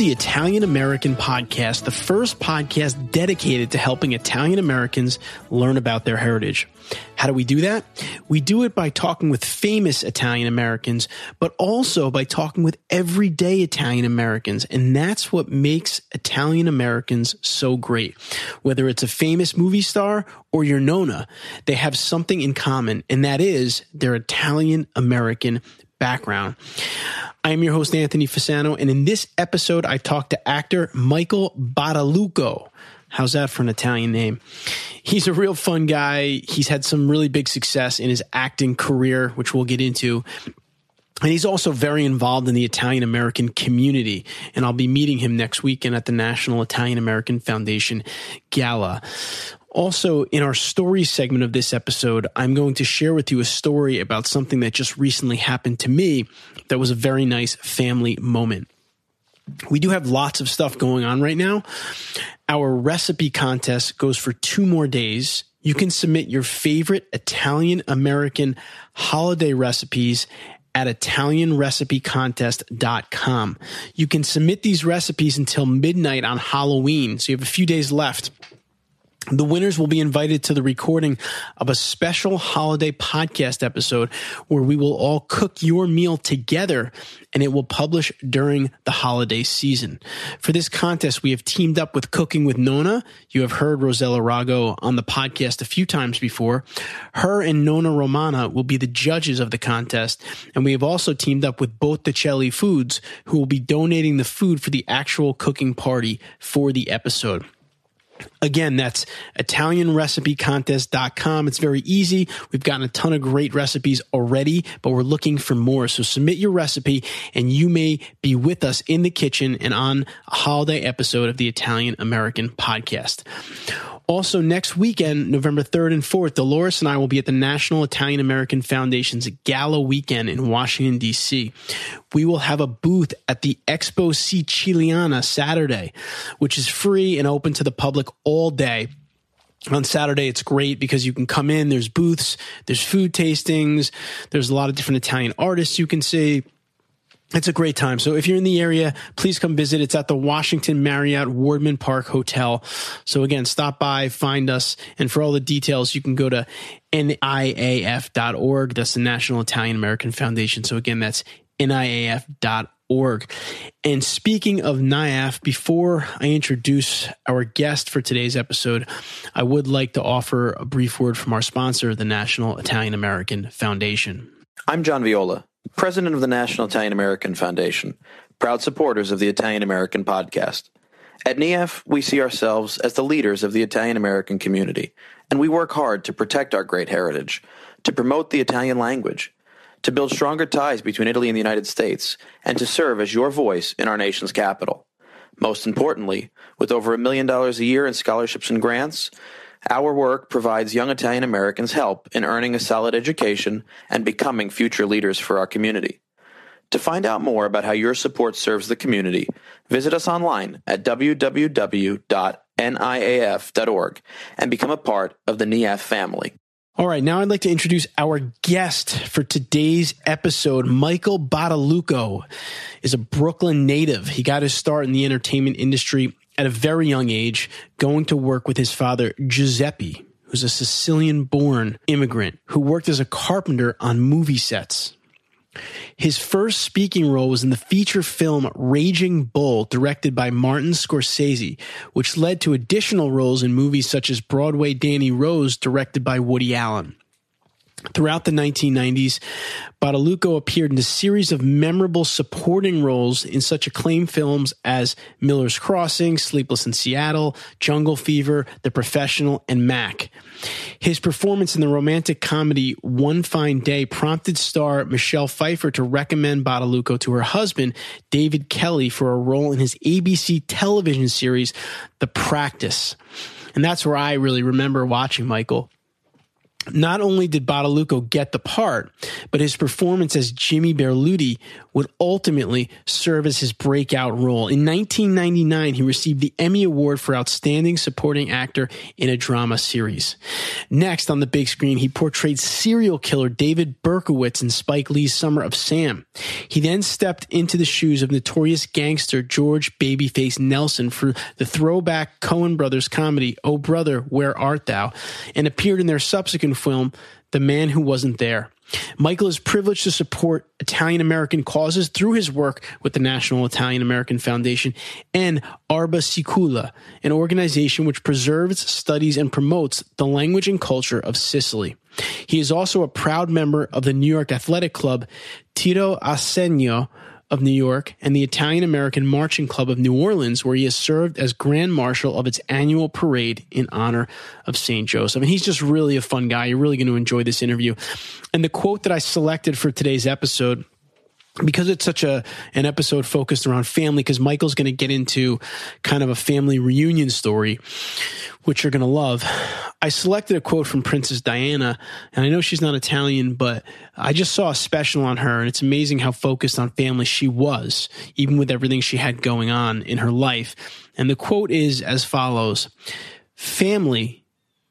The Italian American Podcast, the first podcast dedicated to helping Italian Americans learn about their heritage. How do we do that? We do it by talking with famous Italian Americans, but also by talking with everyday Italian Americans. And that's what makes Italian Americans so great. Whether it's a famous movie star or your Nona, they have something in common, and that is their Italian American background. I am your host, Anthony Fasano, and in this episode, I talked to actor Michael Badalucco. How's that for an Italian name? He's a real fun guy. He's had some really big success in his acting career, which we'll get into. And he's also very involved in the Italian American community. And I'll be meeting him next weekend at the National Italian American Foundation Gala. Also, in our story segment of this episode, I'm going to share with you a story about something that just recently happened to me that was a very nice family moment. We do have lots of stuff going on right now. Our recipe contest goes for two more days. You can submit your favorite Italian American holiday recipes at ItalianRecipeContest.com. You can submit these recipes until midnight on Halloween, so you have a few days left. The winners will be invited to the recording of a special holiday podcast episode where we will all cook your meal together and it will publish during the holiday season. For this contest, we have teamed up with Cooking with Nonna. You have heard Rossella Rago on the podcast a few times before. Her and Nonna Romana will be the judges of the contest. And we have also teamed up with both the Botticelli Foods, who will be donating the food for the actual cooking party for the episode. Again, that's ItalianRecipeContest.com. It's very easy. We've gotten a ton of great recipes already, but we're looking for more. So submit your recipe and you may be with us in the kitchen and on a holiday episode of the Italian American podcast. Also, next weekend, November 3rd and 4th, Dolores and I will be at the National Italian American Foundation's Gala Weekend in Washington, D.C. We will have a booth at the Expo Siciliana Saturday, which is free and open to the public all day on Saturday, it's great because you can come in, there's booths, there's food tastings, there's a lot of different Italian artists you can see. It's a great time. So if you're in the area, please come visit. It's at the Washington Marriott Wardman Park Hotel. So again, stop by, find us. And for all the details, you can go to NIAF.org. That's the National Italian American Foundation. So again, that's NIAF.org. And speaking of NIAF, before I introduce our guest for today's episode, I would like to offer a brief word from our sponsor, the National Italian American Foundation. I'm John Viola president of the National Italian American Foundation, proud supporters of the Italian American podcast. At NIAF, we see ourselves as the leaders of the Italian American community, and we work hard to protect our great heritage, to promote the Italian language, to build stronger ties between Italy and the United States, and to serve as your voice in our nation's capital. Most importantly, with over a million dollars a year in scholarships and grants, our work provides young Italian Americans help in earning a solid education and becoming future leaders for our community. To find out more about how your support serves the community, visit us online at www.niaf.org and become a part of the NIAF family. All right, now I'd like to introduce our guest for today's episode. Michael Badalucco is a Brooklyn native. He got his start in the entertainment industry at a very young age, going to work with his father, Giuseppe, who's a Sicilian born immigrant who worked as a carpenter on movie sets. His first speaking role was in the feature film Raging Bull, directed by Martin Scorsese, which led to additional roles in movies such as Broadway Danny Rose, directed by Woody Allen. Throughout the 1990s, Badalucco appeared in a series of memorable supporting roles in such acclaimed films as Miller's Crossing, Sleepless in Seattle, Jungle Fever, The Professional, and Mac. His performance in the romantic comedy One Fine Day prompted star Michelle Pfeiffer to recommend Badalucco to her husband, David Kelley, for a role in his ABC television series, The Practice. And that's where I really remember watching Michael not only did Badalucco get the part, but his performance as Jimmy Berluti would ultimately serve as his breakout role. In 1999, he received the Emmy Award for Outstanding Supporting Actor in a Drama Series. Next, on the big screen, he portrayed serial killer David Berkowitz in Spike Lee's Summer of Sam. He then stepped into the shoes of notorious gangster George Babyface Nelson for the throwback Coen Brothers comedy, Oh Brother, Where Art Thou? and appeared in their subsequent film, The Man Who Wasn't There. Michael is privileged to support Italian American causes through his work with the National Italian American Foundation and Arba Sicula, an organization which preserves, studies, and promotes the language and culture of Sicily. He is also a proud member of the New York Athletic Club Tiro a Segno, of New York and the Italian American Marching Club of New Orleans, where he has served as Grand Marshal of its annual parade in honor of St. Joseph. And he's just really a fun guy. You're really going to enjoy this interview. And the quote that I selected for today's episode because it's such a an episode focused around family because michael's going to get into kind of a family reunion story which you're going to love. I selected a quote from princess diana and i know she's not italian but i just saw a special on her and it's amazing how focused on family she was even with everything she had going on in her life. And the quote is as follows family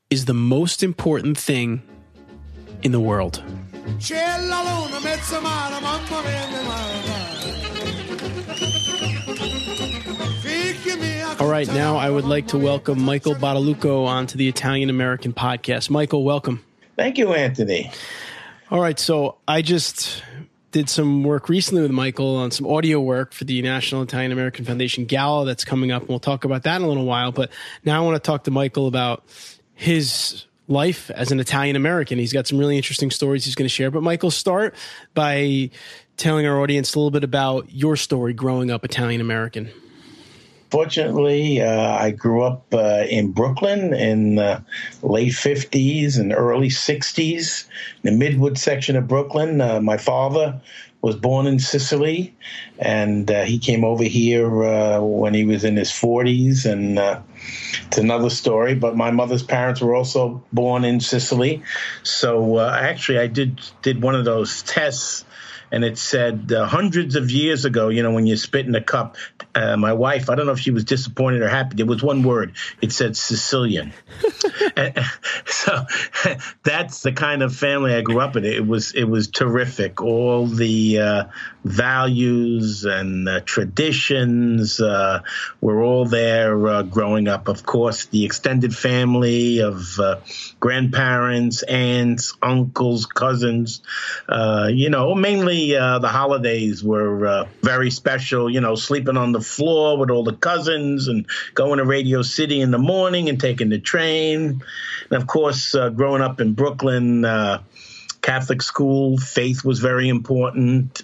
is the most important thing in the world C'è la luna, mezza mare, mamma mia, All right, now I would like to welcome Michael Badalucco onto the Italian American podcast. Michael, welcome. Thank you, Anthony. All right, so I just did some work recently with Michael on some audio work for the National Italian American Foundation Gala that's coming up, and we'll talk about that in a little while. But now I want to talk to Michael about his life as an Italian American. He's got some really interesting stories he's going to share. But Michael, start by telling our audience a little bit about your story growing up Italian American. Fortunately, uh, I grew up uh, in Brooklyn in the late 50s and early 60s, in the Midwood section of Brooklyn. Uh, my father was born in Sicily, and uh, he came over here uh, when he was in his 40s. And uh, it's another story. But my mother's parents were also born in Sicily, so uh, actually I did did one of those tests and it said uh, hundreds of years ago, you know, when you spit in a cup, uh, my wife, I don't know if she was disappointed or happy. There was one word. It said Sicilian. so that's the kind of family I grew up in. It was it was terrific. All the uh, values and uh, traditions uh, were all there uh, growing up. Of course, the extended family of grandparents, aunts, uncles, cousins. you know, mainly uh, the holidays were uh, very special. You know, sleeping on the floor with all the cousins and going to Radio City in the morning and taking the train. And of course, uh, growing up in Brooklyn, uh, Catholic school, faith was very important.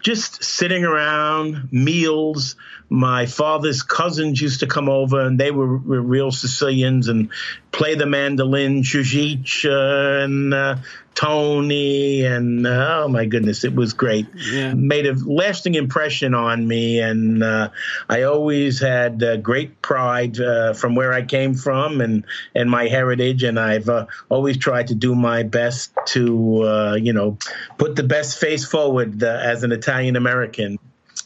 Just sitting around, meals. My father's cousins used to come over, and they were, were real Sicilians and play the mandolin, Jujic, uh, and uh, Tony, and uh, oh my goodness, it was great. Yeah. Made a lasting impression on me, and uh, I always had uh, great pride uh, from where I came from and and my heritage, and I've uh, always tried to do my best to uh, you know put the best face forward as an Italian American.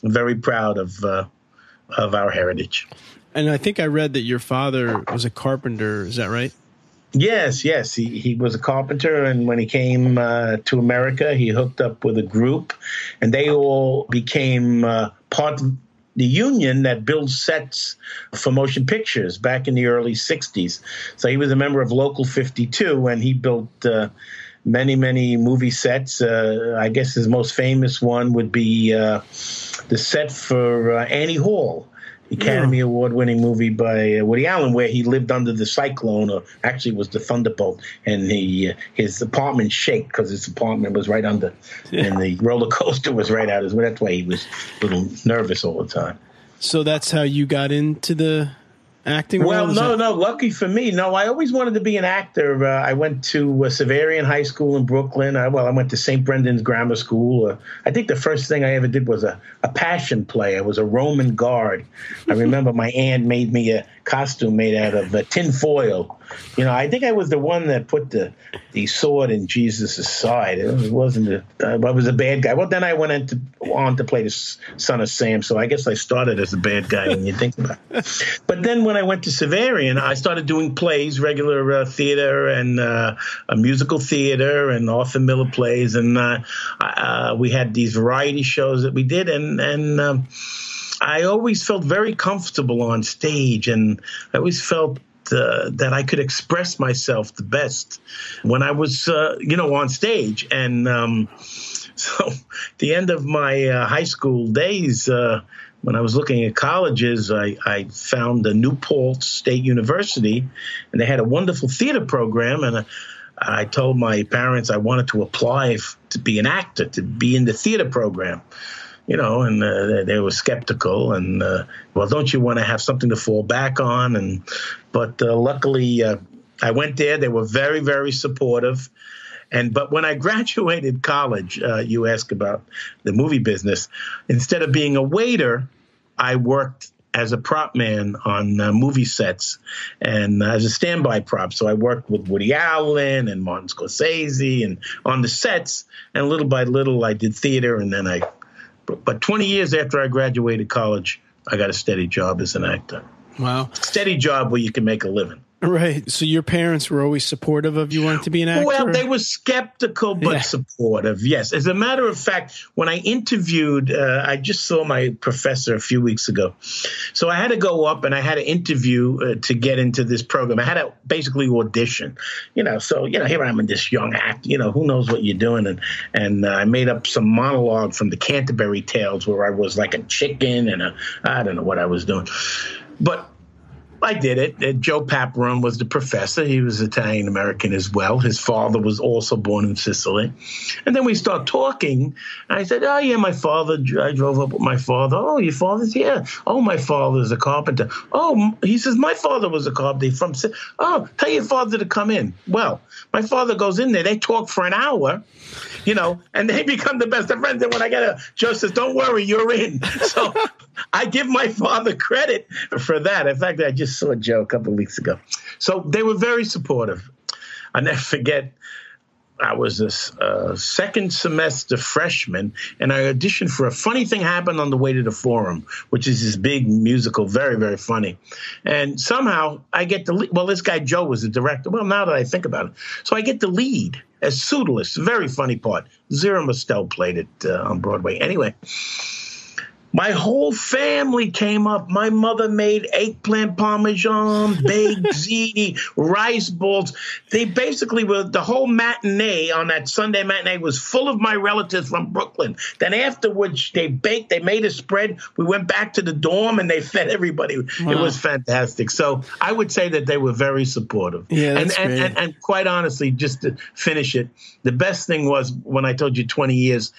Very proud of of our heritage. And I think I read that your father was a carpenter. Is that right? Yes, yes. He, he was a carpenter, and when he came uh, to America, he hooked up with a group, and they all became uh, part of the union that builds sets for motion pictures back in the early 60s. So he was a member of Local 52, and he built. Uh, many, many movie sets. Uh, I guess his most famous one would be uh, the set for uh, Annie Hall Academy yeah. Award winning movie by uh, Woody Allen, where he lived under the cyclone, or actually was the thunderbolt, and he uh, his apartment shake because his apartment was right under, yeah. and the roller coaster was right out. That's why he was a little nervous all the time. So that's how you got into the acting? Well, no, that- no. Lucky for me, no. I always wanted to be an actor. Uh, I went to uh, Xaverian High School in Brooklyn. I, well, I went to St. Brendan's Grammar School. Uh, I think the first thing I ever did was a, a passion play. I was a Roman guard. I remember my aunt made me a costume made out of uh, tin foil. You know, I think I was the one that put the the sword in Jesus' side. It wasn't. A, uh, I was a bad guy. Well, then I went into, on to play the son of Sam. So I guess I started as a bad guy when you think about it. But then when I went to Xaverian, I started doing plays, regular uh, theater and uh, a musical theater and Arthur Miller plays, and uh, uh, we had these variety shows that we did, and and. Um, I always felt very comfortable on stage, and I always felt uh, that I could express myself the best when I was, uh, you know, on stage. And um, so, the end of my uh, high school days, uh, when I was looking at colleges, I, I found the New Paltz State University, and they had a wonderful theater program, and. Uh, I told my parents I wanted to apply f- to be an actor, to be in the theater program you know, and uh, they were skeptical. And uh, well, don't you want to have something to fall back on? And but uh, luckily, uh, I went there. They were very, very supportive. And but when I graduated college, uh, you ask about the movie business. Instead of being a waiter, I worked as a prop man on uh, movie sets and uh, as a standby prop. So I worked with Woody Allen and Martin Scorsese and on the sets. And little by little, I did theater, and then I but 20 years after I graduated college, I got a steady job as an actor. Wow. Steady job where you can make a living. Right. So your parents were always supportive of you wanting to be an actor? Well, they were skeptical but yeah. supportive. Yes. As a matter of fact, when I interviewed, uh, I just saw my professor a few weeks ago. So I had to go up and I had to interview uh, to get into this program. I had to basically audition, you know. So, you know, here I am in this young act, you know, who knows what you're doing. And, and uh, I made up some monologue from the Canterbury Tales where I was like a chicken and a, I don't know what I was doing. But I did it. Uh, Joe Paparon was the professor. He was Italian American as well. His father was also born in Sicily. And then we start talking. I said, Oh, yeah, my father, I drove up with my father. Oh, your father's here. Oh, my father's a carpenter. Oh, he says, My father was a carpenter from, oh, tell your father to come in. Well, my father goes in there. They talk for an hour you know, and they become the best of friends. And when I get a Joe says, "Don't worry, you're in." So I give my father credit for that. In fact, I just saw Joe a couple of weeks ago. So they were very supportive. I never forget. I was a, a, second semester freshman, and I auditioned for a funny thing happened on the way to the forum, which is this big musical, very very funny. And somehow I get the lead. Well, this guy Joe was the director. Well, now that I think about it, so I get the lead as Pseudolus. Very funny part. Zero Mostel played it uh, on Broadway. Anyway, my whole family came up. My mother made eggplant parmesan, baked ziti, rice balls. They basically were the whole matinee on that Sunday matinee was full of my relatives from Brooklyn. Then afterwards, they baked, they made a spread. We went back to the dorm and they fed everybody. Wow. It was fantastic. So I would say that they were very supportive. Yeah, and, and, and, and quite honestly, just to finish it, the best thing was when I told you 20 years,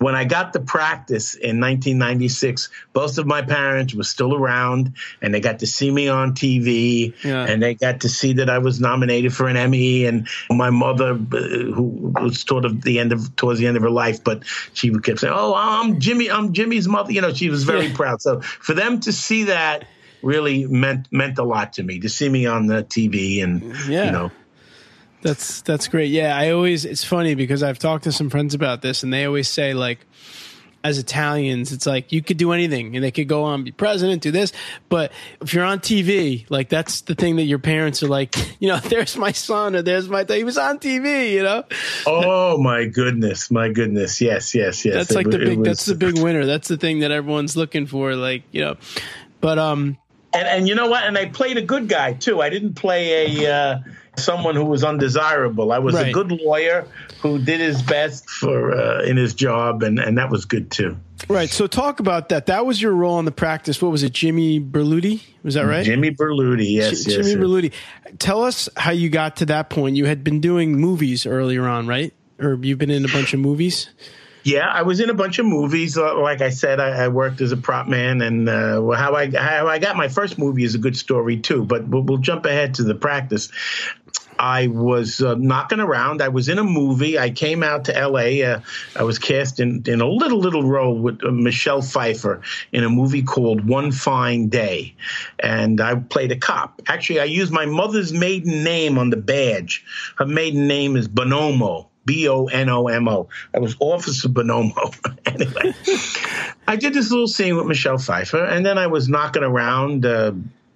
when I got to practice in 1996, both of my parents were still around and they got to see me on TV yeah. and they got to see that I was nominated for an Emmy. And my mother, uh, who was sort of the end of, towards the end of her life, but she kept saying, Oh, I'm Jimmy, I'm Jimmy's mother. You know, she was very yeah. proud. So for them to see that, really meant meant a lot to me to see me on the TV and yeah. you know that's that's great. Yeah, I always it's funny because I've talked to some friends about this and they always say like as Italians, it's like you could do anything and they could go on be president, do this, but if you're on TV, like that's the thing that your parents are like, you know, there's my son or there's my he was on TV, you know. Oh my goodness, my goodness, yes, yes, yes. That's it, like the big. Was, that's the big winner. That's the thing that everyone's looking for, like you know. But um, and and you know what? And I played a good guy too. I didn't play a. Uh, someone who was undesirable. I was right. a good lawyer who did his best for uh, in his job, and and that was good too. Right. So talk about that. That was your role in the practice. What was it, Jimmy Berluti? Was that right? Jimmy Berluti. Yes. J- yes Jimmy Berluti. Tell us how you got to that point. You had been doing movies earlier on, right? Or you've been in a bunch of movies. Yeah, I was in a bunch of movies. Uh, like I said, I, I worked as a prop man, and uh, how I how I got my first movie is a good story too. But we'll, we'll jump ahead to the practice. I was uh, knocking around. I was in a movie. I came out to L.A. Uh, I was cast in, in a little little role with uh, Michelle Pfeiffer in a movie called One Fine Day, and I played a cop. Actually, I used my mother's maiden name on the badge. Her maiden name is Bonomo. B O N O M O. I was Officer Bonomo. anyway, I did this little scene with Michelle Pfeiffer, and then I was knocking around. Uh,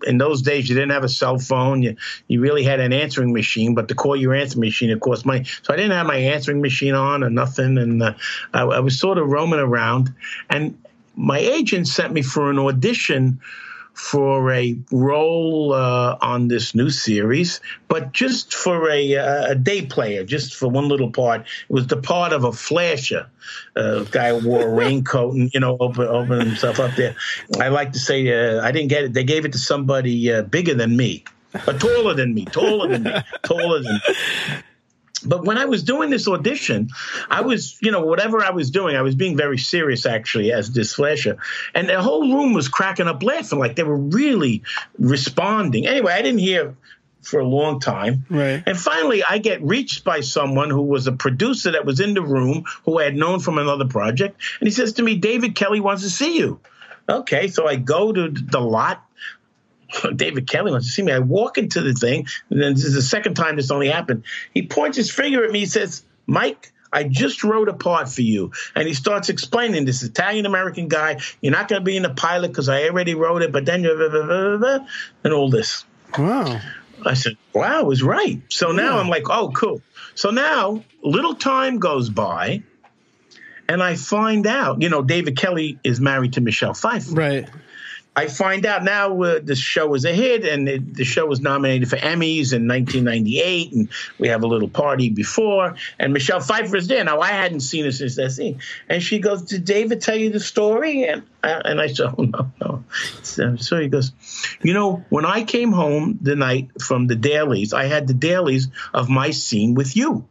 in those days you didn't have a cell phone. You you really had an answering machine, but to call your answering machine it cost money. So I didn't have my answering machine on or nothing, and uh, I, I was sort of roaming around. And my agent sent me for an audition for a role uh, on this new series, but just for a, a, day player, just for one little part. It was the part of a flasher. Uh, guy wore a raincoat and you know open open himself up there. I like to say uh, I didn't get it. They gave it to somebody uh, bigger than me, but taller than me, taller than me, taller than me. But when I was doing this audition, I was, you know, whatever I was doing, I was being very serious actually as this flasher. And the whole room was cracking up laughing, like they were really responding. Anyway, I didn't hear for a long time. Right. And finally, I get reached by someone who was a producer that was in the room who I had known from another project. And he says to me, David Kelley wants to see you. Okay, so I go to the lot. David Kelley wants to see me. I walk into the thing, and then this is the second time this only happened. He points his finger at me. He says, Mike, I just wrote a part for you. And he starts explaining this Italian American guy, you're not going to be in the pilot because I already wrote it, but then you're, and all this. Wow. I said, wow, I was right. So now Yeah. I'm like, oh, cool. So now little time goes by. And I find out, you know, David Kelley is married to Michelle Pfeiffer. Right. I find out now uh, the show was a hit, and it, the show was nominated for Emmys in 1998, and we have a little party before, and Michelle Pfeiffer is there. Now I hadn't seen her since that scene, and she goes, "Did David tell you the story?" And I, and I said, "Oh no, no." So, so he goes, "You know, when I came home the night from the dailies, I had the dailies of my scene with you."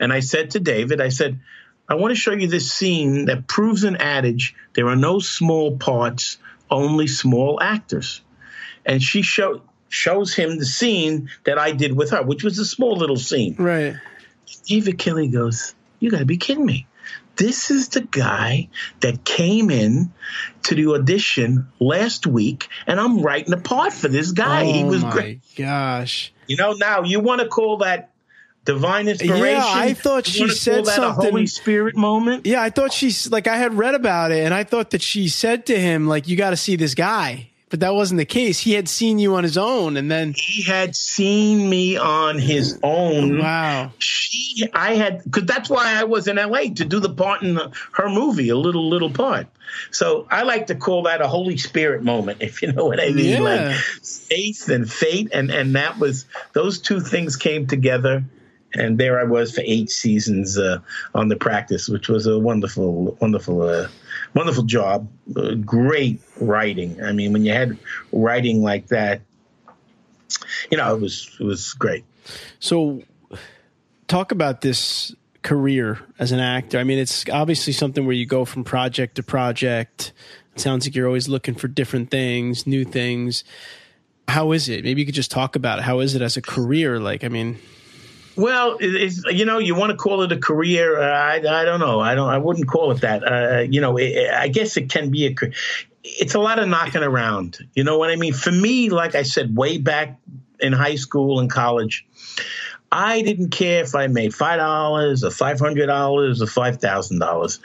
And I said to David, I said, I want to show you this scene that proves an adage there are no small parts, only small actors. And she show, shows him the scene that I did with her, which was a small little scene. Right. Eva Kelly goes, You got to be kidding me. This is the guy that came in to the audition last week, and I'm writing a part for this guy. he oh was my great. gosh. You know, now you want to call that divine inspiration? Yeah, I thought she said something- a Holy Spirit moment. Yeah, I thought she's like I had read about it and I thought that she said to him like you got to see this guy. But that wasn't the case. He had seen you on his own and then He had seen me on his own. wow. She, I had, because that's why I was in LA to do the part in the, her movie, a little little part. So I like to call that a Holy Spirit moment, if you know what I mean. Yeah. Like faith and fate, and and that was those two things came together. And there I was for eight seasons uh, on the practice, which was a wonderful, wonderful, uh, wonderful job. Uh, great writing. I mean, when you had writing like that, you know, it was it was great. So talk about this career as an actor. I mean, it's obviously something where you go from project to project. It sounds like you're always looking for different things, new things. How is it? Maybe you could just talk about it. How is it as a career? Like, I mean, Well, you know, you want to call it a career. Uh, I, I don't know. I don't. I wouldn't call it that. Uh, you know, it, I guess it can be a. It's a lot of knocking around. You know what I mean? For me, like I said, way back in high school and college, I didn't care if I made five dollars or five hundred dollars or five thousand dollars.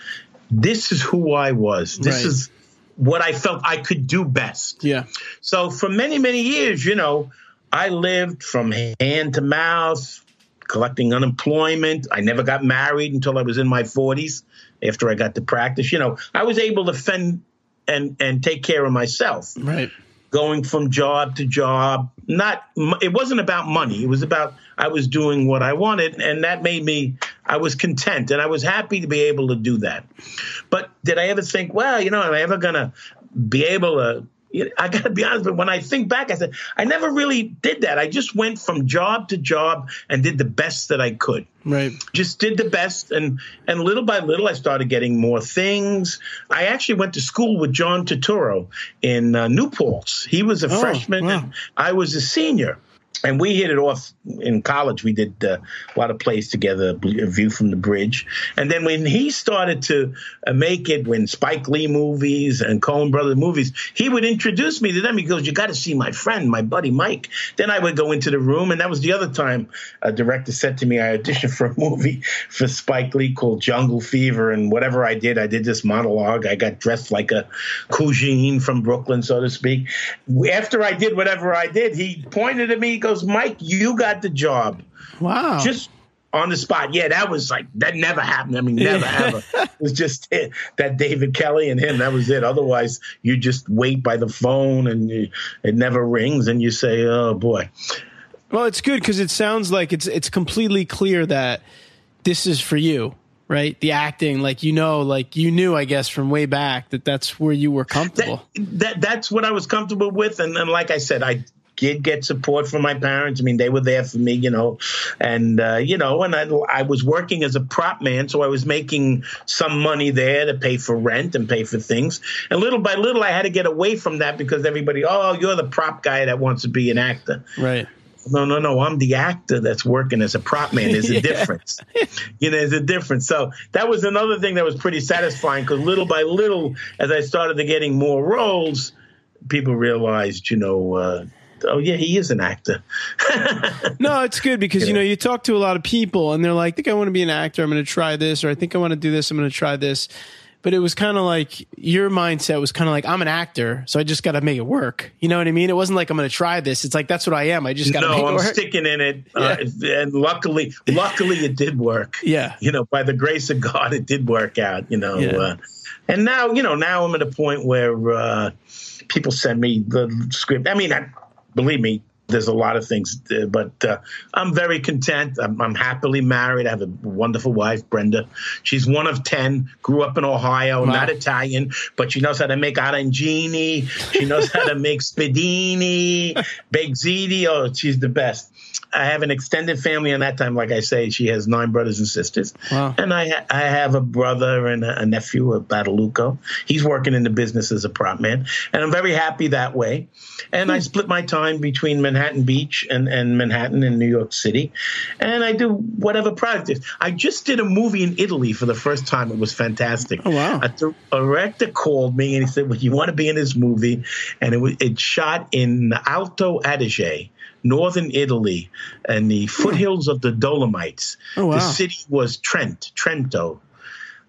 This is who I was. This Right. is what I felt I could do best. yeah. So for many, many years, you know, I lived from hand to mouth, collecting unemployment. I never got married until I was in my 40s after I got to practice. You know, I was able to fend and and take care of myself Right. going from job to job. Not it wasn't about money. It was about I was doing what I wanted, and that made me. I was content, and I was happy to be able to do that. But did I ever think, well, you know, am I ever gonna be able to? I got to be honest, but when I think back, I said I never really did that. I just went from job to job and did the best that I could Right. just did the best and and little by little I started getting more things. I actually went to school with John Turturro in uh, New Paltz. He was a Oh, freshman wow. and I was a senior. And we hit it off in college. We did uh, a lot of plays together, A View from the Bridge. And then when he started to uh, make it, when Spike Lee movies and Coen Brothers movies, he would introduce me to them. He goes, "You got to see my friend, my buddy Mike." Then I would go into the room, and that was the other time a director said to me, "I auditioned for a movie for Spike Lee called Jungle Fever, and whatever I did, I did this monologue. I got dressed like a cousine from Brooklyn, so to speak. After I did whatever I did, he pointed at me, he goes, Mike, you got the job. Wow. Just on the spot. Yeah, that was like, that never happened. I mean, never ever. It was just it, that David Kelley and him. That was it. Otherwise, you just wait by the phone and you, it never rings and you say, oh boy. Well, it's good because it sounds like it's it's completely clear that this is for you right? The acting, like you know, like you knew, I guess, from way back that that's where you were comfortable. That, that that's what I was comfortable with, and, and like I said, I did get support from my parents. I mean, they were there for me, you know, and uh, you know, and I, I was working as a prop man, so I was making some money there to pay for rent and pay for things. And little by little, I had to get away from that because everybody, oh, you're the prop guy that wants to be an actor, right? no, no, no. I'm the actor that's working as a prop man. There's a yeah. difference. you know, there's a difference. So that was another thing that was pretty satisfying because little by little, as I started to getting more roles, people realized, you know, uh, oh yeah, he is an actor. no, it's good because you know you talk to a lot of people and they're like, I think I want to be an actor. I'm going to try this, or I think I want to do this. I'm going to try this but it was kind of like your mindset was kind of like I'm an actor, so I just got to make it work. You know what I mean? It wasn't like I'm going to try this. It's like that's what I am. I just got to no, make it I'm work. sticking in it, uh, yeah. uh, and luckily, luckily it did work. Yeah, you know, by the grace of God, it did work out. You know, yeah. uh, and now you know now I'm at a point where uh, people send me the script. I mean, I, believe me, there's a lot of things, uh, but uh, I'm very content. I'm, I'm, happily married. I have a wonderful wife, Brenda. She's one of 10, grew up in Ohio, wow. not Italian, but she knows how to make arancini. She knows how to make spiedini, baked ziti. Oh, she's the best. I have an extended family, and that time, like I say, she has nine brothers and sisters. Wow. And I, ha- I have a brother and a, a nephew, a Badalucco. He's working in the business as a prop man, and I'm very happy that way. And I hmm. split my time between Manhattan Beach and, and Manhattan and New York City, and I do whatever project. I just did a movie in Italy for the first time. It was fantastic. Oh wow! A, director called me and he said, "Well, you want to be in this movie?" And it was it shot in Alto Adige northern Italy and the foothills of the Dolomites. Oh, wow. The city was Trent, Trento.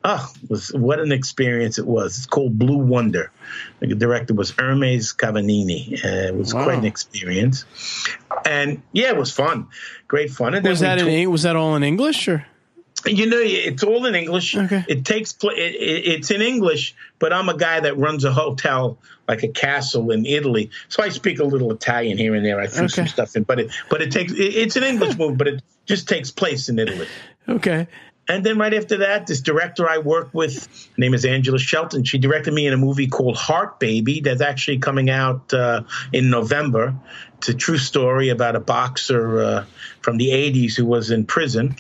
Oh, was what an experience it was. It's called Blue Wonder. The director was Hermes Cavanini. Uh, it was wow. quite an experience, and yeah, it was fun, great fun. And was that in, was that all in English or? You know, it's all in English. Okay. It takes place. It, it, it's in English, but I'm a guy that runs a hotel, like a castle in Italy, so I speak a little Italian here and there. I threw okay. some stuff in, but it, but it takes. It, it's an English movie, but it just takes place in Italy. Okay. And then right after that, this director I work with, her name is Angela Shelton. She directed me in a movie called Heart Baby that's actually coming out uh, in November. It's a true story about a boxer uh, from the 80s who was in prison.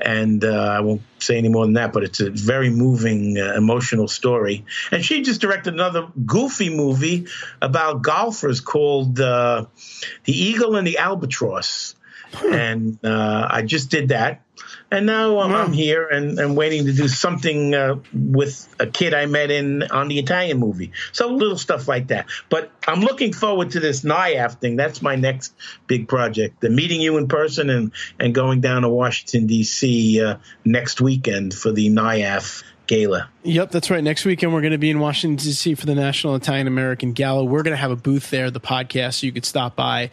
And uh, I won't say any more than that, but it's a very moving, uh, emotional story. And she just directed another goofy movie about golfers called uh, The Eagle and the Albatross. And uh, I just did that and now um, I'm here and, and waiting to do something uh, with a kid I met in on the Italian movie. So little stuff like that. But I'm looking forward to this NIAF thing. That's my next big project. The meeting you in person and, and going down to Washington, D.C. Uh, next weekend for the NIAF Gala. Yep, that's right. Next weekend, we're going to be in Washington, D.C. for the National Italian American Gala. We're going to have a booth there, the podcast, so you could stop by.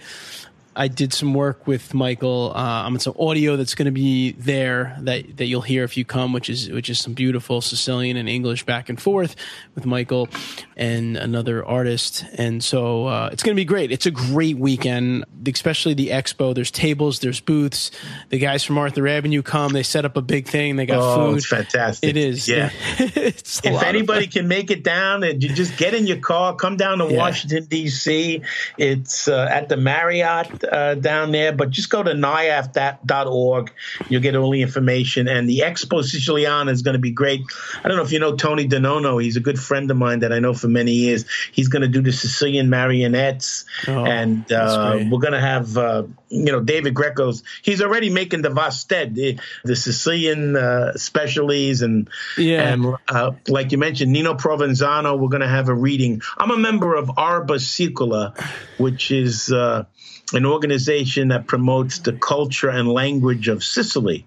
I did some work with Michael uh, on some audio that's going to be there that, that you'll hear if you come, which is which is some beautiful Sicilian and English back and forth with Michael and another artist, and so uh, it's going to be great. It's a great weekend, especially the expo. There's tables, there's booths. The guys from Arthur Avenue come. They set up a big thing. They got oh, food. It's fantastic. It is. Yeah. if anybody can make it down, and you just get in your car, come down to yeah. Washington D.C. It's uh, at the Marriott uh, down there, but just go to niaf.org. You'll get all the information. And the Expo Siciliana is going to be great. I don't know if you know Tony Donono. He's a good friend of mine that I know for many years. He's going to do the Sicilian marionettes. Oh, and uh, we're going to have, uh, you know, David Greco's. He's already making the Vasted, the, the Sicilian uh, specialties. And, yeah. and uh, like you mentioned, Nino Provenzano, we're going to have a reading. I'm a member of Arba Sicula, which is uh, an organization that promotes the culture and language of Sicily.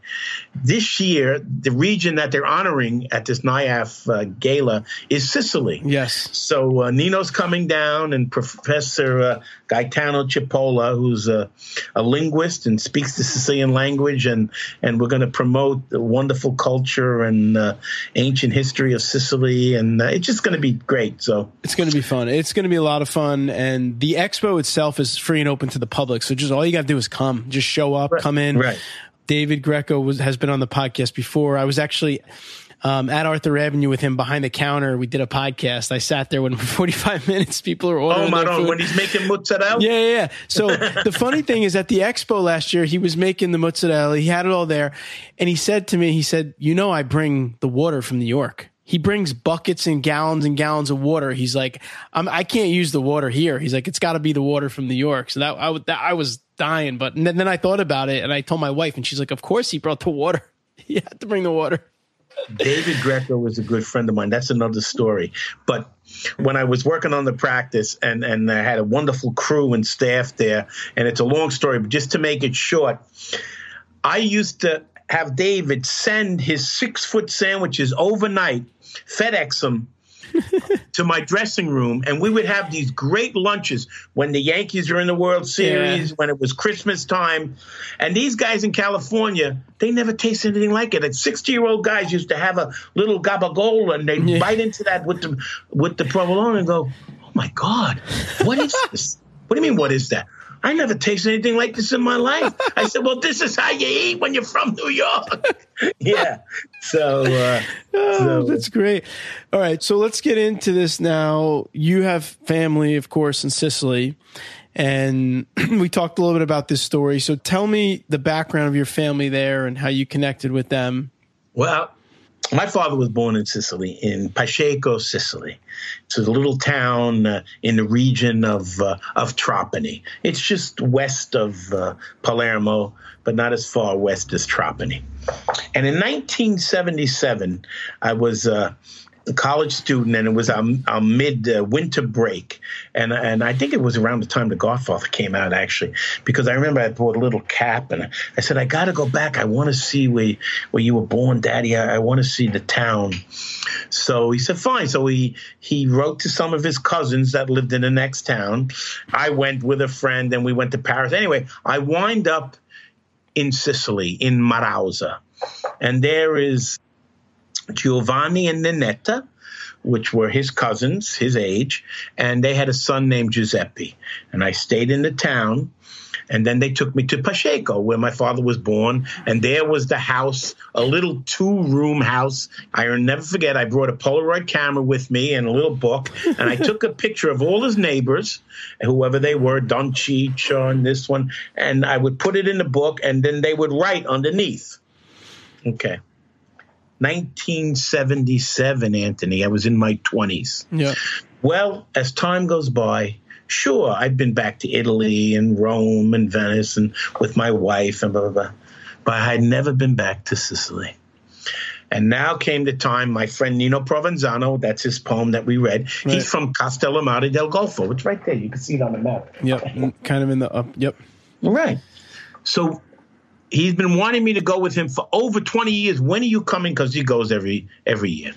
This year, the region that they're honoring at this NIAF uh, gala is Sicily. Yes. So uh, Nino's coming down, and Professor uh, Gaetano Cipolla, who's a, a, linguist and speaks the Sicilian language, and and we're going to promote the wonderful culture and uh, ancient history of Sicily, and uh, it's just going to be great. So it's going to be fun. It's going to be a lot of fun, and the expo itself is free and open to the public. So just all you got to do is come, just show up, right. come in. Right. David Greco was, has been on the podcast before. I was actually um, at Arthur Avenue with him behind the counter. We did a podcast. I sat there when for 45 minutes. People are ordering. Oh my god! When he's making mozzarella. Yeah, yeah. yeah. So the funny thing is, at the expo last year, he was making the mozzarella. He had it all there, and he said to me, he said, "You know, I bring the water from New York." He brings buckets and gallons and gallons of water. He's like, I'm, I can't use the water here. He's like, it's got to be the water from New York. So that I, that, I was dying, but then, then I thought about it and I told my wife, and she's like, of course he brought the water. he had to bring the water. David Greco was a good friend of mine. That's another story. But when I was working on the practice and, and I had a wonderful crew and staff there, and it's a long story, but just to make it short, I used to have David send his six foot sandwiches overnight FedEx them to my dressing room, and we would have these great lunches when the Yankees were in the World Series, yeah. when it was Christmas time. And these guys in California, they never tasted anything like it. And 60 year old guys used to have a little gabagola and they'd yeah. bite into that with the, with the provolone and go, oh my God, what is this? What do you mean, what is that? I never tasted anything like this in my life. I said, well, this is how you eat when you're from New York. yeah. So, uh, oh, so, that's great. All right. So let's get into this now. You have family, of course, in Sicily. And we talked a little bit about this story. So tell me the background of your family there and how you connected with them. Well, my father was born in Sicily, in Paceco, Sicily. It's a little town uh, in the region of uh, of Trapani. It's just west of uh, Palermo, but not as far west as Trapani. And in 1977, I was uh, college student, and it was our, our mid uh, winter break, and and I think it was around the time The Godfather came out actually, because I remember I bought a little cap, and I said I got to go back. I want to see where where you were born, Daddy. I, I want to see the town. So he said fine. So he he wrote to some of his cousins that lived in the next town. I went with a friend, and we went to Paris. Anyway, I wind up in Sicily in Marausa, and there is Giovanni and Ninetta, which were his cousins, his age, and they had a son named Giuseppe. And I stayed in the town. And then they took me to Paceco, where my father was born. And there was the house, a little two room house. I'll never forget, I brought a Polaroid camera with me and a little book. And I took a picture of all his neighbors, whoever they were, Don Chicho and this one. And I would put it in the book, and then they would write underneath. Okay. 1977, Anthony. I was in my 20s. Yeah. Well, as time goes by, sure, I've been back to Italy and Rome and Venice and with my wife and blah, blah, blah. But I had never been back to Sicily. And now came the time, my friend Nino Provenzano, that's his poem that we read. Right. He's from Castellammare del Golfo. It's right there. You can see it on the map. Yep. kind of in the up. Yep. Right. So he's been wanting me to go with him for over 20 years. When are you coming? Because he goes every every year.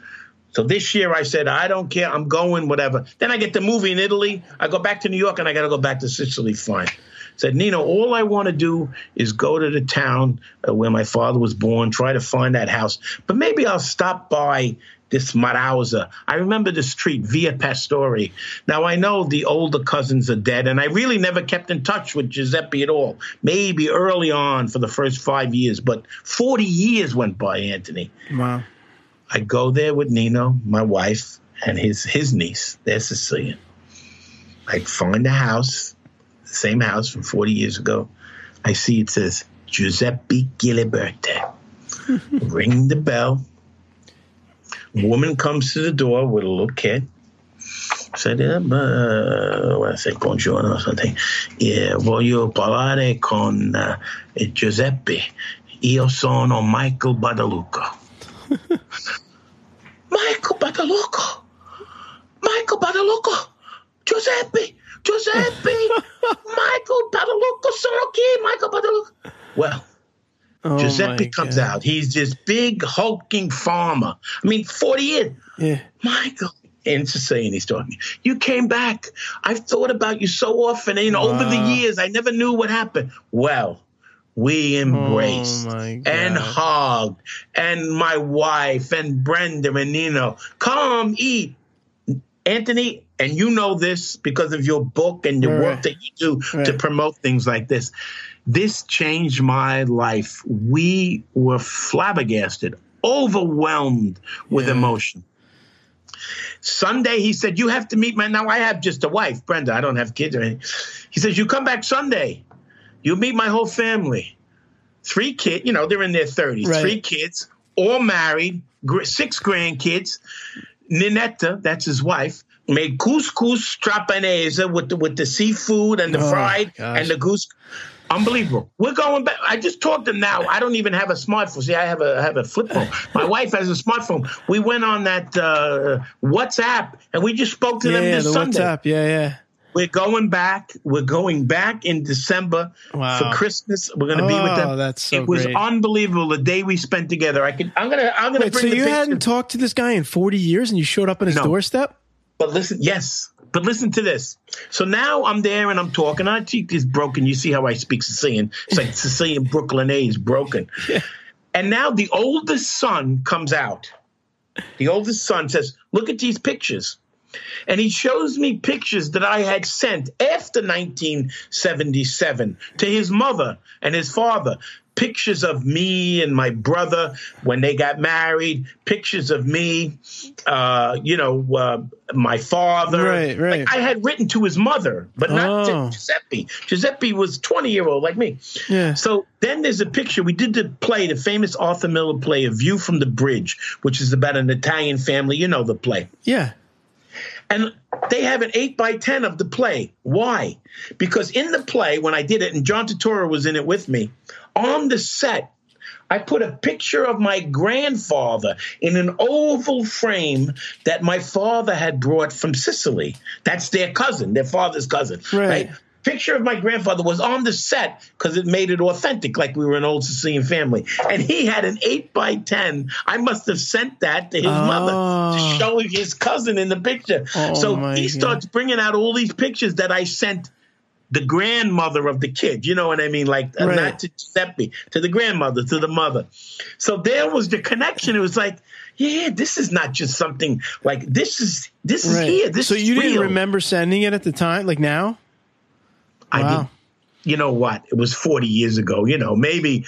So this year I said, I don't care. I'm going, whatever. Then I get the movie in Italy. I go back to New York and I got to go back to Sicily. Fine. Said, Nino, all I want to do is go to the town uh, where my father was born, try to find that house. But maybe I'll stop by this Marausa. I remember the street, Via Pastori. Now, I know the older cousins are dead, and I really never kept in touch with Giuseppe at all. Maybe early on for the first five years, but 40 years went by, Anthony. Wow. I go there with Nino, my wife, and his, his niece. They're Sicilian. I find a house. the same house from 40 years ago. I see it says Giuseppe Giliberte. Ring the bell. Woman comes to the door with a little kid. Said, eh, uh, what I say, buongiorno or something. Yeah, voglio parlare con uh, Giuseppe. Io sono Michael Badalucco. Michael Badalucco. Michael Badalucco. Giuseppe. Giuseppe. Michael Badalucco sono chi? Michael Badalucco. Well, Oh Giuseppe comes God. out. He's this big hulking farmer. I mean, 40 years. Yeah. Michael. And Sicilian, he's talking. You came back. I've thought about you so often. And, you know, over the years, I never knew what happened. Well, we embraced Oh, and hugged, and my wife and Brenda and Nino, come eat. Anthony, and you know this because of your book and the Right. work that you do to promote things like this. This changed my life. We were flabbergasted, overwhelmed with Yeah. emotion. Sunday, he said, You have to meet my. Now, I have just a wife, Brenda. I don't have kids or anything. He says, You come back Sunday. You meet my whole family. Three kids, you know, they're in their 30s. Right. Three kids, all married, gr- six grandkids. Ninetta, that's his wife, made couscous trapanese with the, with the seafood and the Oh, fried gosh. and the goose. Unbelievable. We're going back. I just talked to them now. I don't even have a smartphone. See, I have a I have a flip phone. My wife has a smartphone. We went on that uh, WhatsApp and we just spoke to them Yeah, this the Sunday. WhatsApp. Yeah, yeah. We're going back. We're going back in December Wow. for Christmas. We're going to be with Oh, them. that's so it was great. unbelievable the day we spent together. I could. I'm gonna. I'm gonna Wait, bring so you picture. hadn't talked to this guy in 40 years and you showed up on his No. doorstep? But listen, yes. But listen to this. So now I'm there and I'm talking. I cheek is broken. You see how I speak Sicilian? It's like Sicilian Brooklyn A is broken. And now the oldest son comes out. The oldest son says, "Look at these pictures." And he shows me pictures that I had sent after 1977 to his mother and his father. Pictures of me and my brother when they got married. Pictures of me, uh, you know, uh, my father. Right, right. Like I had written to his mother, but not Oh. to Giuseppe. Giuseppe was 20 year old like me. Yeah. So then there's a picture. We did the play, the famous Arthur Miller play, A View from the Bridge, which is about an Italian family. You know the play. Yeah. And they have an 8 by 10 of the play. Why? Because in the play, when I did it, and John Turturro was in it with me, on the set, I put a picture of my grandfather in an oval frame that my father had brought from Sicily. That's their cousin, their father's cousin. Right. Picture of my grandfather was on the set because it made it authentic, like we were an old Sicilian family. And he had an 8 by 10. I must have sent that to his mother Oh. to ah. show his cousin in the picture. Oh, so he God. starts bringing out all these pictures that I sent the grandmother of the kid. You know what I mean? Like uh, Right. not to Giuseppe, to the grandmother, to the mother. So there was the connection. It was like, yeah, this is not just something like this is this is Right. here. This so you didn't real. remember sending it at the time, like now? I Wow. did. You know what? It was 40 years ago. You know, maybe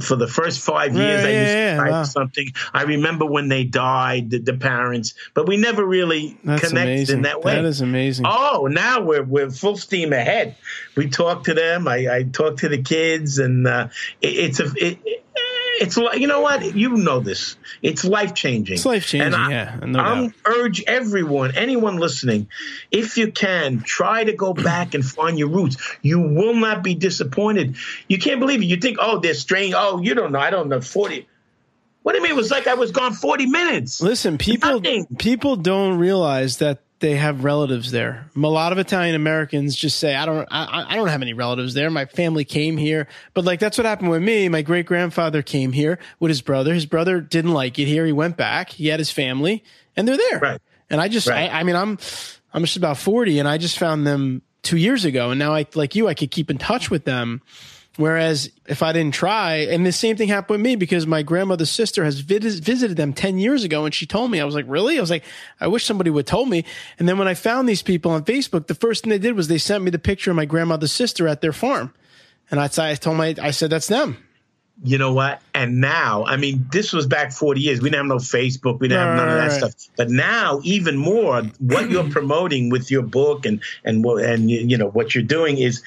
for the first five years, Right, I used yeah, to write wow. something. I remember when they died, the, the parents, but we never really That's connected amazing. in that way. That is amazing. Oh, now we're we're full steam ahead. We talk to them. I, I talk to the kids, and uh, it, it's a it- it's like you know what you know this. It's life changing. It's life-changing, And I, yeah, no I'm urge everyone, anyone listening, if you can, try to go back and find your roots. You will not be disappointed. You can't believe it. You think, oh, they're strange. Oh, you don't know. I don't know. Forty. What do you mean? It was like I was gone forty minutes. Listen, people Nothing. people don't realize that they have relatives there. A lot of Italian Americans just say, "I don't, I, I don't have any relatives there. My family came here." But like that's what happened with me. My great grandfather came here with his brother. His brother didn't like it here. He went back. He had his family, and they're there. Right. And I just, Right. I, I mean, I'm, I'm just about forty, and I just found them two years ago, and now I, like you, I could keep in touch with them. Whereas if I didn't try, and the same thing happened with me because my grandmother's sister has vis- visited them 10 years ago and she told me, I was like, really? I was like, I wish somebody would told me. And then when I found these people on Facebook, the first thing they did was they sent me the picture of my grandmother's sister at their farm. And I, I told my, I said, that's them. you know what? And now, I mean, this was back 40 years. We didn't have no Facebook. We didn't have none of that stuff. But now, even more, what you're promoting with your book and and and you know what you're doing is,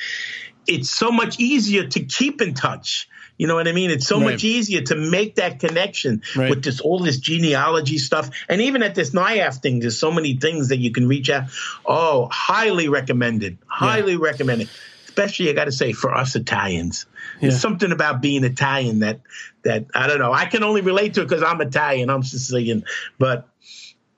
it's so much easier to keep in touch. You know what I mean? It's so right. much easier to make that connection right. with this all this genealogy stuff, and even at this NIAF thing, there's so many things that you can reach out. Oh, highly recommended. Highly yeah. recommended. Especially, I got to say, for us Italians, yeah. there's something about being Italian that that I don't know. I can only relate to it because I'm Italian. I'm Sicilian, but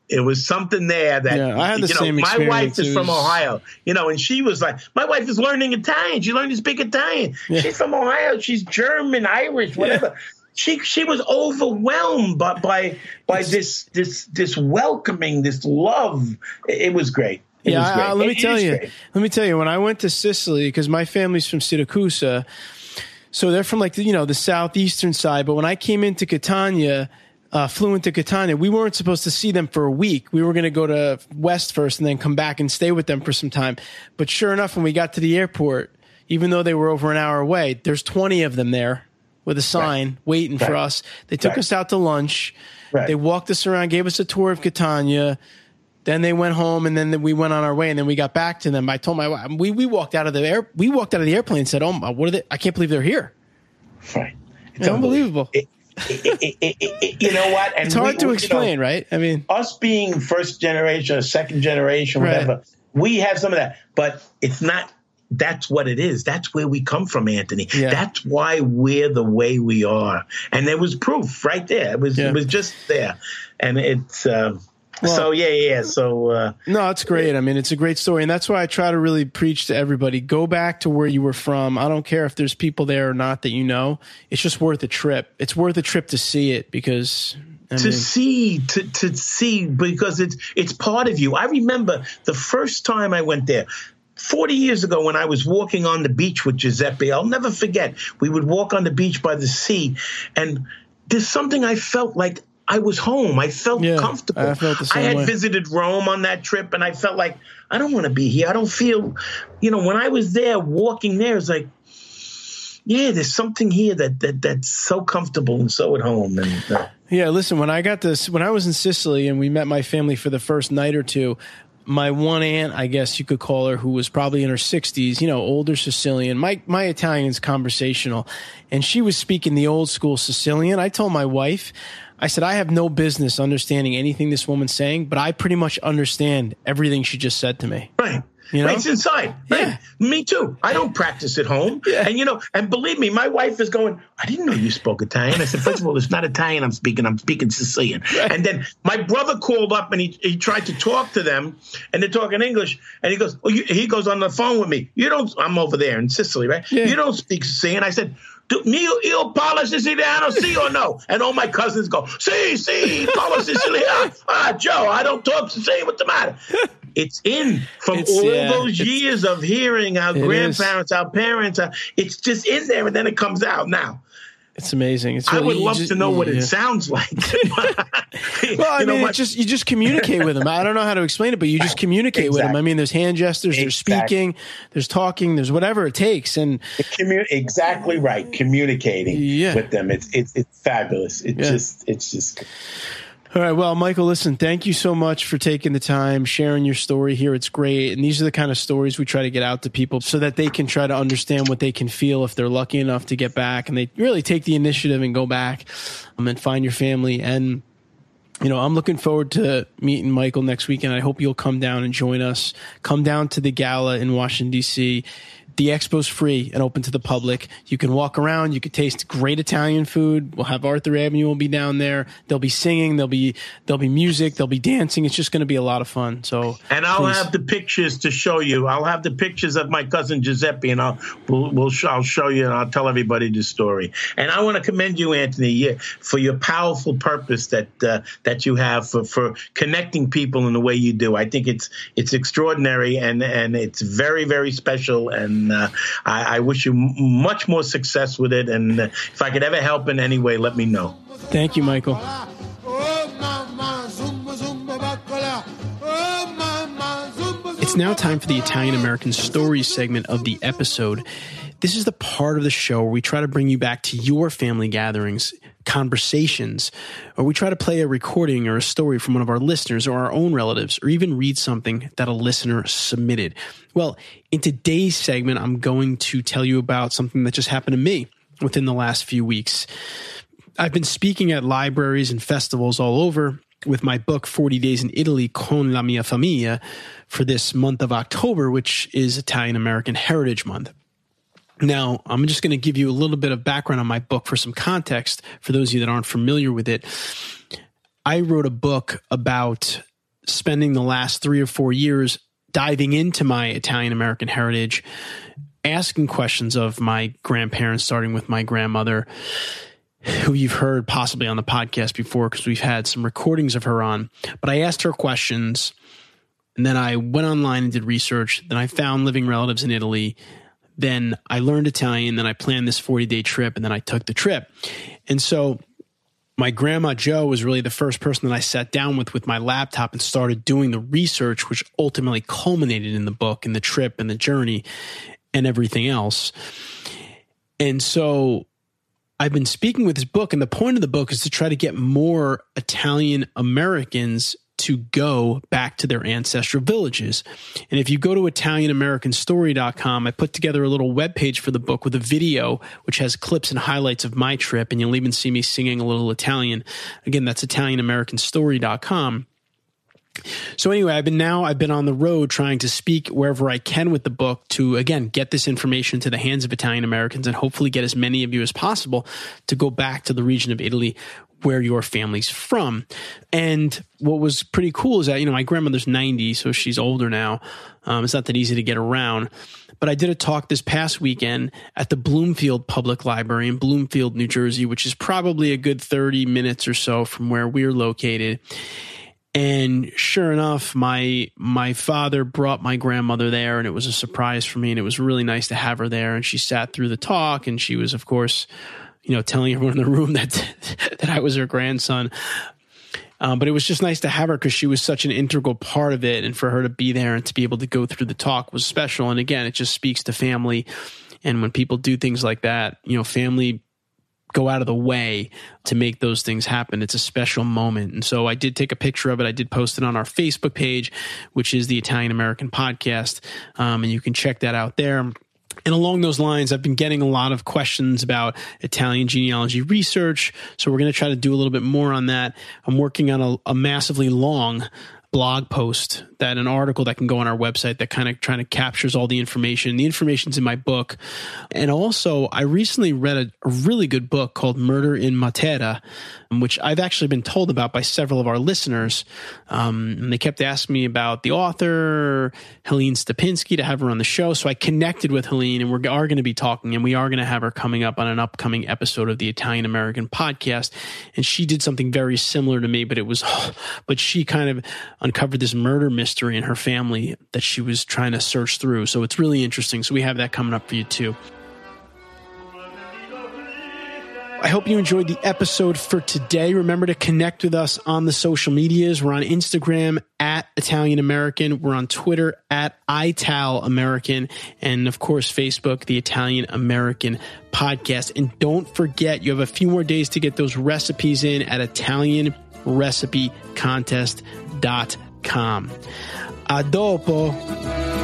it was something there that yeah, I had the you know, same my wife is from Ohio, you know, and she was like, my wife is learning Italian. She learned to speak Italian. Yeah. She's from Ohio. She's German, Irish, whatever. Yeah. She she was overwhelmed by by by this this this welcoming, this love. It was great. It yeah, was great. I, let me it tell you. Great. Let me tell you. When I went to Sicily, because my family's from Syracuse, so they're from like the, you know the southeastern side. But when I came into Catania uh, flew into Catania. We weren't supposed to see them for a week. We were going to go to West first and then come back and stay with them for some time. But sure enough, when we got to the airport, even though they were over an hour away, there's 20 of them there with a sign right. waiting right. for us. They took right. us out to lunch. They walked us around, gave us a tour of Catania. Then they went home, and then we went on our way, and then we got back to them. I told my wife, we we walked out of the air, we walked out of the airplane and said, "Oh, my, what are they? I can't believe they're here." Right, it's unbelievable. It, it, it, it, you know what? And it's hard we, to explain, you know, right? I mean, us being first generation or second generation, whatever, right. we have some of that, but it's not. That's what it is. That's where we come from, Anthony. Yeah. That's why we're the way we are. And there was proof right there. It was yeah. it was just there, and it's. Um, well, so yeah, yeah. So uh, no, it's great. I mean, it's a great story, and that's why I try to really preach to everybody: go back to where you were from. I don't care if there's people there or not that you know. It's just worth a trip. It's worth a trip to see it because I to mean, see to to see because it's it's part of you. I remember the first time I went there. 40 years ago, when I was walking on the beach with Giuseppe, I'll never forget. We would walk on the beach by the sea, and there's something I felt like I was home. I felt yeah, comfortable. I, felt I had way. visited Rome on that trip, and I felt like I don't want to be here. I don't feel, you know, when I was there walking there, it's like, yeah, there's something here that that that's so comfortable and so at home. And uh, yeah, listen, when I got this, when I was in Sicily and we met my family for the first night or two, my one aunt, I guess you could call her, who was probably in her 60s, you know, older Sicilian. My my Italian's conversational, and she was speaking the old school Sicilian. I told my wife, I said, I have no business understanding anything this woman's saying, but I pretty much understand everything she just said to me. Right. You know? It's inside. Right. Yeah. Me too. I don't practice at home. Yeah. And you know, and believe me, my wife is going, I didn't know you spoke Italian. I said, first of all, it's not Italian I'm speaking, I'm speaking Sicilian. Right. And then my brother called up and he, he tried to talk to them and they're talking English. And he goes, Oh, you, he goes on the phone with me. You don't I'm over there in Sicily, right? Yeah. You don't speak Sicilian. I said, do, io parlo siciliano, see or no? And all my cousins go, see, sì, parlo siciliano. Ah, Joe, I don't talk Sicilian. What's the matter? It's in from it's, all yeah, those years of hearing our grandparents, is. our parents. Uh, it's just in there, and then it comes out now. It's amazing. It's really, I would love just, to know what yeah. it sounds like. well, I you mean, know, my, just you just communicate with them. I don't know how to explain it, but you just communicate exactly. with them. I mean, there's hand gestures, there's speaking, there's talking, there's whatever it takes, and commu- exactly right. Communicating yeah. with them, it's it's it's fabulous. It's yeah. just it's just all right. Well, Michael, listen, thank you so much for taking the time, sharing your story here. It's great. And these are the kind of stories we try to get out to people so that they can try to understand what they can feel if they're lucky enough to get back and they really take the initiative and go back um, and find your family. And, you know, I'm looking forward to meeting Michael next week, and I hope you'll come down and join us. Come down to the gala in Washington, D.C the expo's free and open to the public. You can walk around. You can taste great Italian food. We'll have Arthur Avenue will be down there. They'll be singing. There'll be there'll be music. There'll be dancing. It's just going to be a lot of fun. So and I'll please. have the pictures to show you. I'll have the pictures of my cousin Giuseppe, and I'll we'll, we'll I'll show you and I'll tell everybody the story. And I want to commend you, Anthony, for your powerful purpose that uh, that you have for for connecting people in the way you do. I think it's it's extraordinary and and it's very very special and and uh, I, I, wish you m- much more success with it. And uh, if I could ever help in any way, let me know. Thank you, Michael. It's now time for the Italian American Stories segment of the episode. This is the part of the show where we try to bring you back to your family gatherings, conversations, or we try to play a recording or a story from one of our listeners or our own relatives, or even read something that a listener submitted. Well, in today's segment, I'm going to tell you about something that just happened to me within the last few weeks. I've been speaking at libraries and festivals all over with my book 40 Days in Italy con la mia famiglia for this month of October, which is Italian American Heritage Month. Now, I'm just going to give you a little bit of background on my book for some context for those of you that aren't familiar with it. I wrote a book about spending the last three or four years diving into my Italian American heritage, asking questions of my grandparents, starting with my grandmother, who you've heard possibly on the podcast before because we've had some recordings of her on. But I asked her questions and then I went online and did research. Then I found living relatives in Italy. Then I learned Italian. Then I planned this 40 day trip and then I took the trip. And so my grandma Joe was really the first person that I sat down with with my laptop and started doing the research, which ultimately culminated in the book and the trip and the journey and everything else. And so I've been speaking with this book, and the point of the book is to try to get more Italian Americans to go back to their ancestral villages. And if you go to ItalianAmericanStory.com, I put together a little webpage for the book with a video which has clips and highlights of my trip, and you'll even see me singing a little Italian. Again, that's ItalianAmericanStory.com. So anyway, I've been now I've been on the road trying to speak wherever I can with the book to again get this information to the hands of Italian Americans and hopefully get as many of you as possible to go back to the region of Italy where your family's from. And what was pretty cool is that you know my grandmother's 90, so she's older now. Um, it's not that easy to get around. But I did a talk this past weekend at the Bloomfield Public Library in Bloomfield, New Jersey, which is probably a good 30 minutes or so from where we're located and sure enough my my father brought my grandmother there and it was a surprise for me and it was really nice to have her there and she sat through the talk and she was of course you know telling everyone in the room that that I was her grandson um, but it was just nice to have her because she was such an integral part of it and for her to be there and to be able to go through the talk was special and again it just speaks to family and when people do things like that you know family go out of the way to make those things happen. It's a special moment. And so I did take a picture of it. I did post it on our Facebook page, which is the Italian American Podcast. Um, and you can check that out there. And along those lines, I've been getting a lot of questions about Italian genealogy research. So we're going to try to do a little bit more on that. I'm working on a, a massively long blog post that an article that can go on our website that kind of trying to captures all the information. The information's in my book. And also I recently read a, a really good book called Murder in Matera, which I've actually been told about by several of our listeners. Um, and they kept asking me about the author, Helene Stapinski, to have her on the show. So I connected with Helene and we are going to be talking and we are going to have her coming up on an upcoming episode of the Italian American podcast. And she did something very similar to me, but it was, but she kind of uncovered this murder mystery in her family that she was trying to search through. So it's really interesting. So we have that coming up for you too. I hope you enjoyed the episode for today. Remember to connect with us on the social medias. We're on Instagram at Italian American. We're on Twitter at Ital American. And of course, Facebook, the Italian American podcast. And don't forget, you have a few more days to get those recipes in at ItalianRecipeContest.com. A dopo.